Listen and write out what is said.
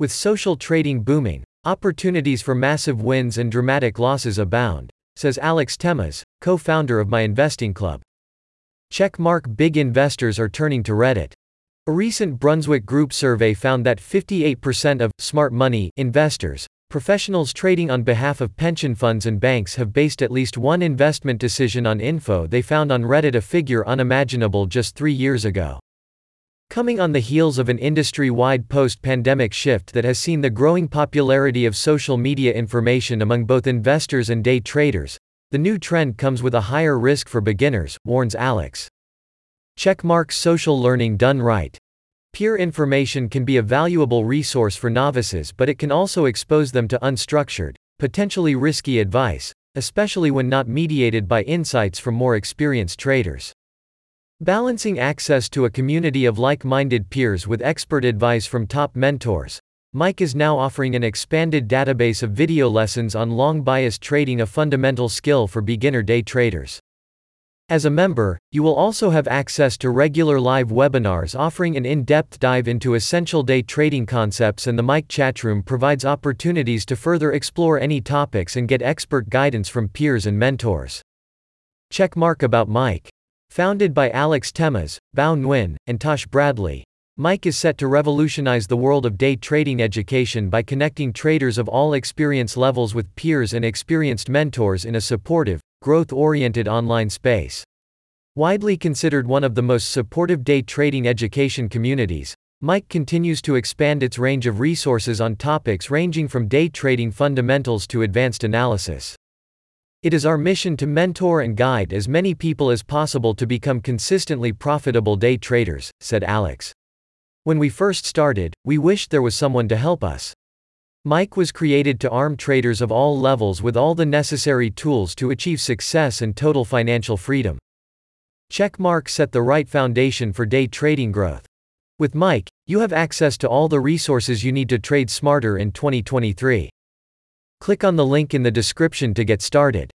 With social trading booming, opportunities for massive wins and dramatic losses abound, says Alex Temiz, co-founder of My Investing Club. Checkmark big investors are turning to Reddit. A recent Brunswick Group survey found that 58% of smart money investors, professionals trading on behalf of pension funds and banks have based at least one investment decision on info they found on Reddit, a figure unimaginable just 3 years ago. Coming on the heels of an industry-wide post-pandemic shift that has seen the growing popularity of social media information among both investors and day traders, the new trend comes with a higher risk for beginners, warns Alex. Checkmark social learning done right. Peer information can be a valuable resource for novices, but it can also expose them to unstructured, potentially risky advice, especially when not mediated by insights from more experienced traders. Balancing access to a community of like minded peers with expert advice from top mentors, MIC is now offering an expanded database of video lessons on long bias trading, a fundamental skill for beginner day traders. As a member, you will also have access to regular live webinars offering an in-depth dive into essential day trading concepts and the MIC chatroom provides opportunities to further explore any topics and get expert guidance from peers and mentors. Checkmark about MIC. Founded by Alex Temiz, Bao Nguyen, and Tosh Bradley, MIC is set to revolutionize the world of day trading education by connecting traders of all experience levels with peers and experienced mentors in a supportive, growth-oriented online space. Widely considered one of the most supportive day trading education communities, MIC continues to expand its range of resources on topics ranging from day trading fundamentals to advanced analysis. It is our mission to mentor and guide as many people as possible to become consistently profitable day traders, said Alex. When we first started, we wished there was someone to help us. MIC was created to arm traders of all levels with all the necessary tools to achieve success and total financial freedom. Checkmark set the right foundation for day trading growth. With MIC, you have access to all the resources you need to trade smarter in 2023. Click on the link in the description to get started.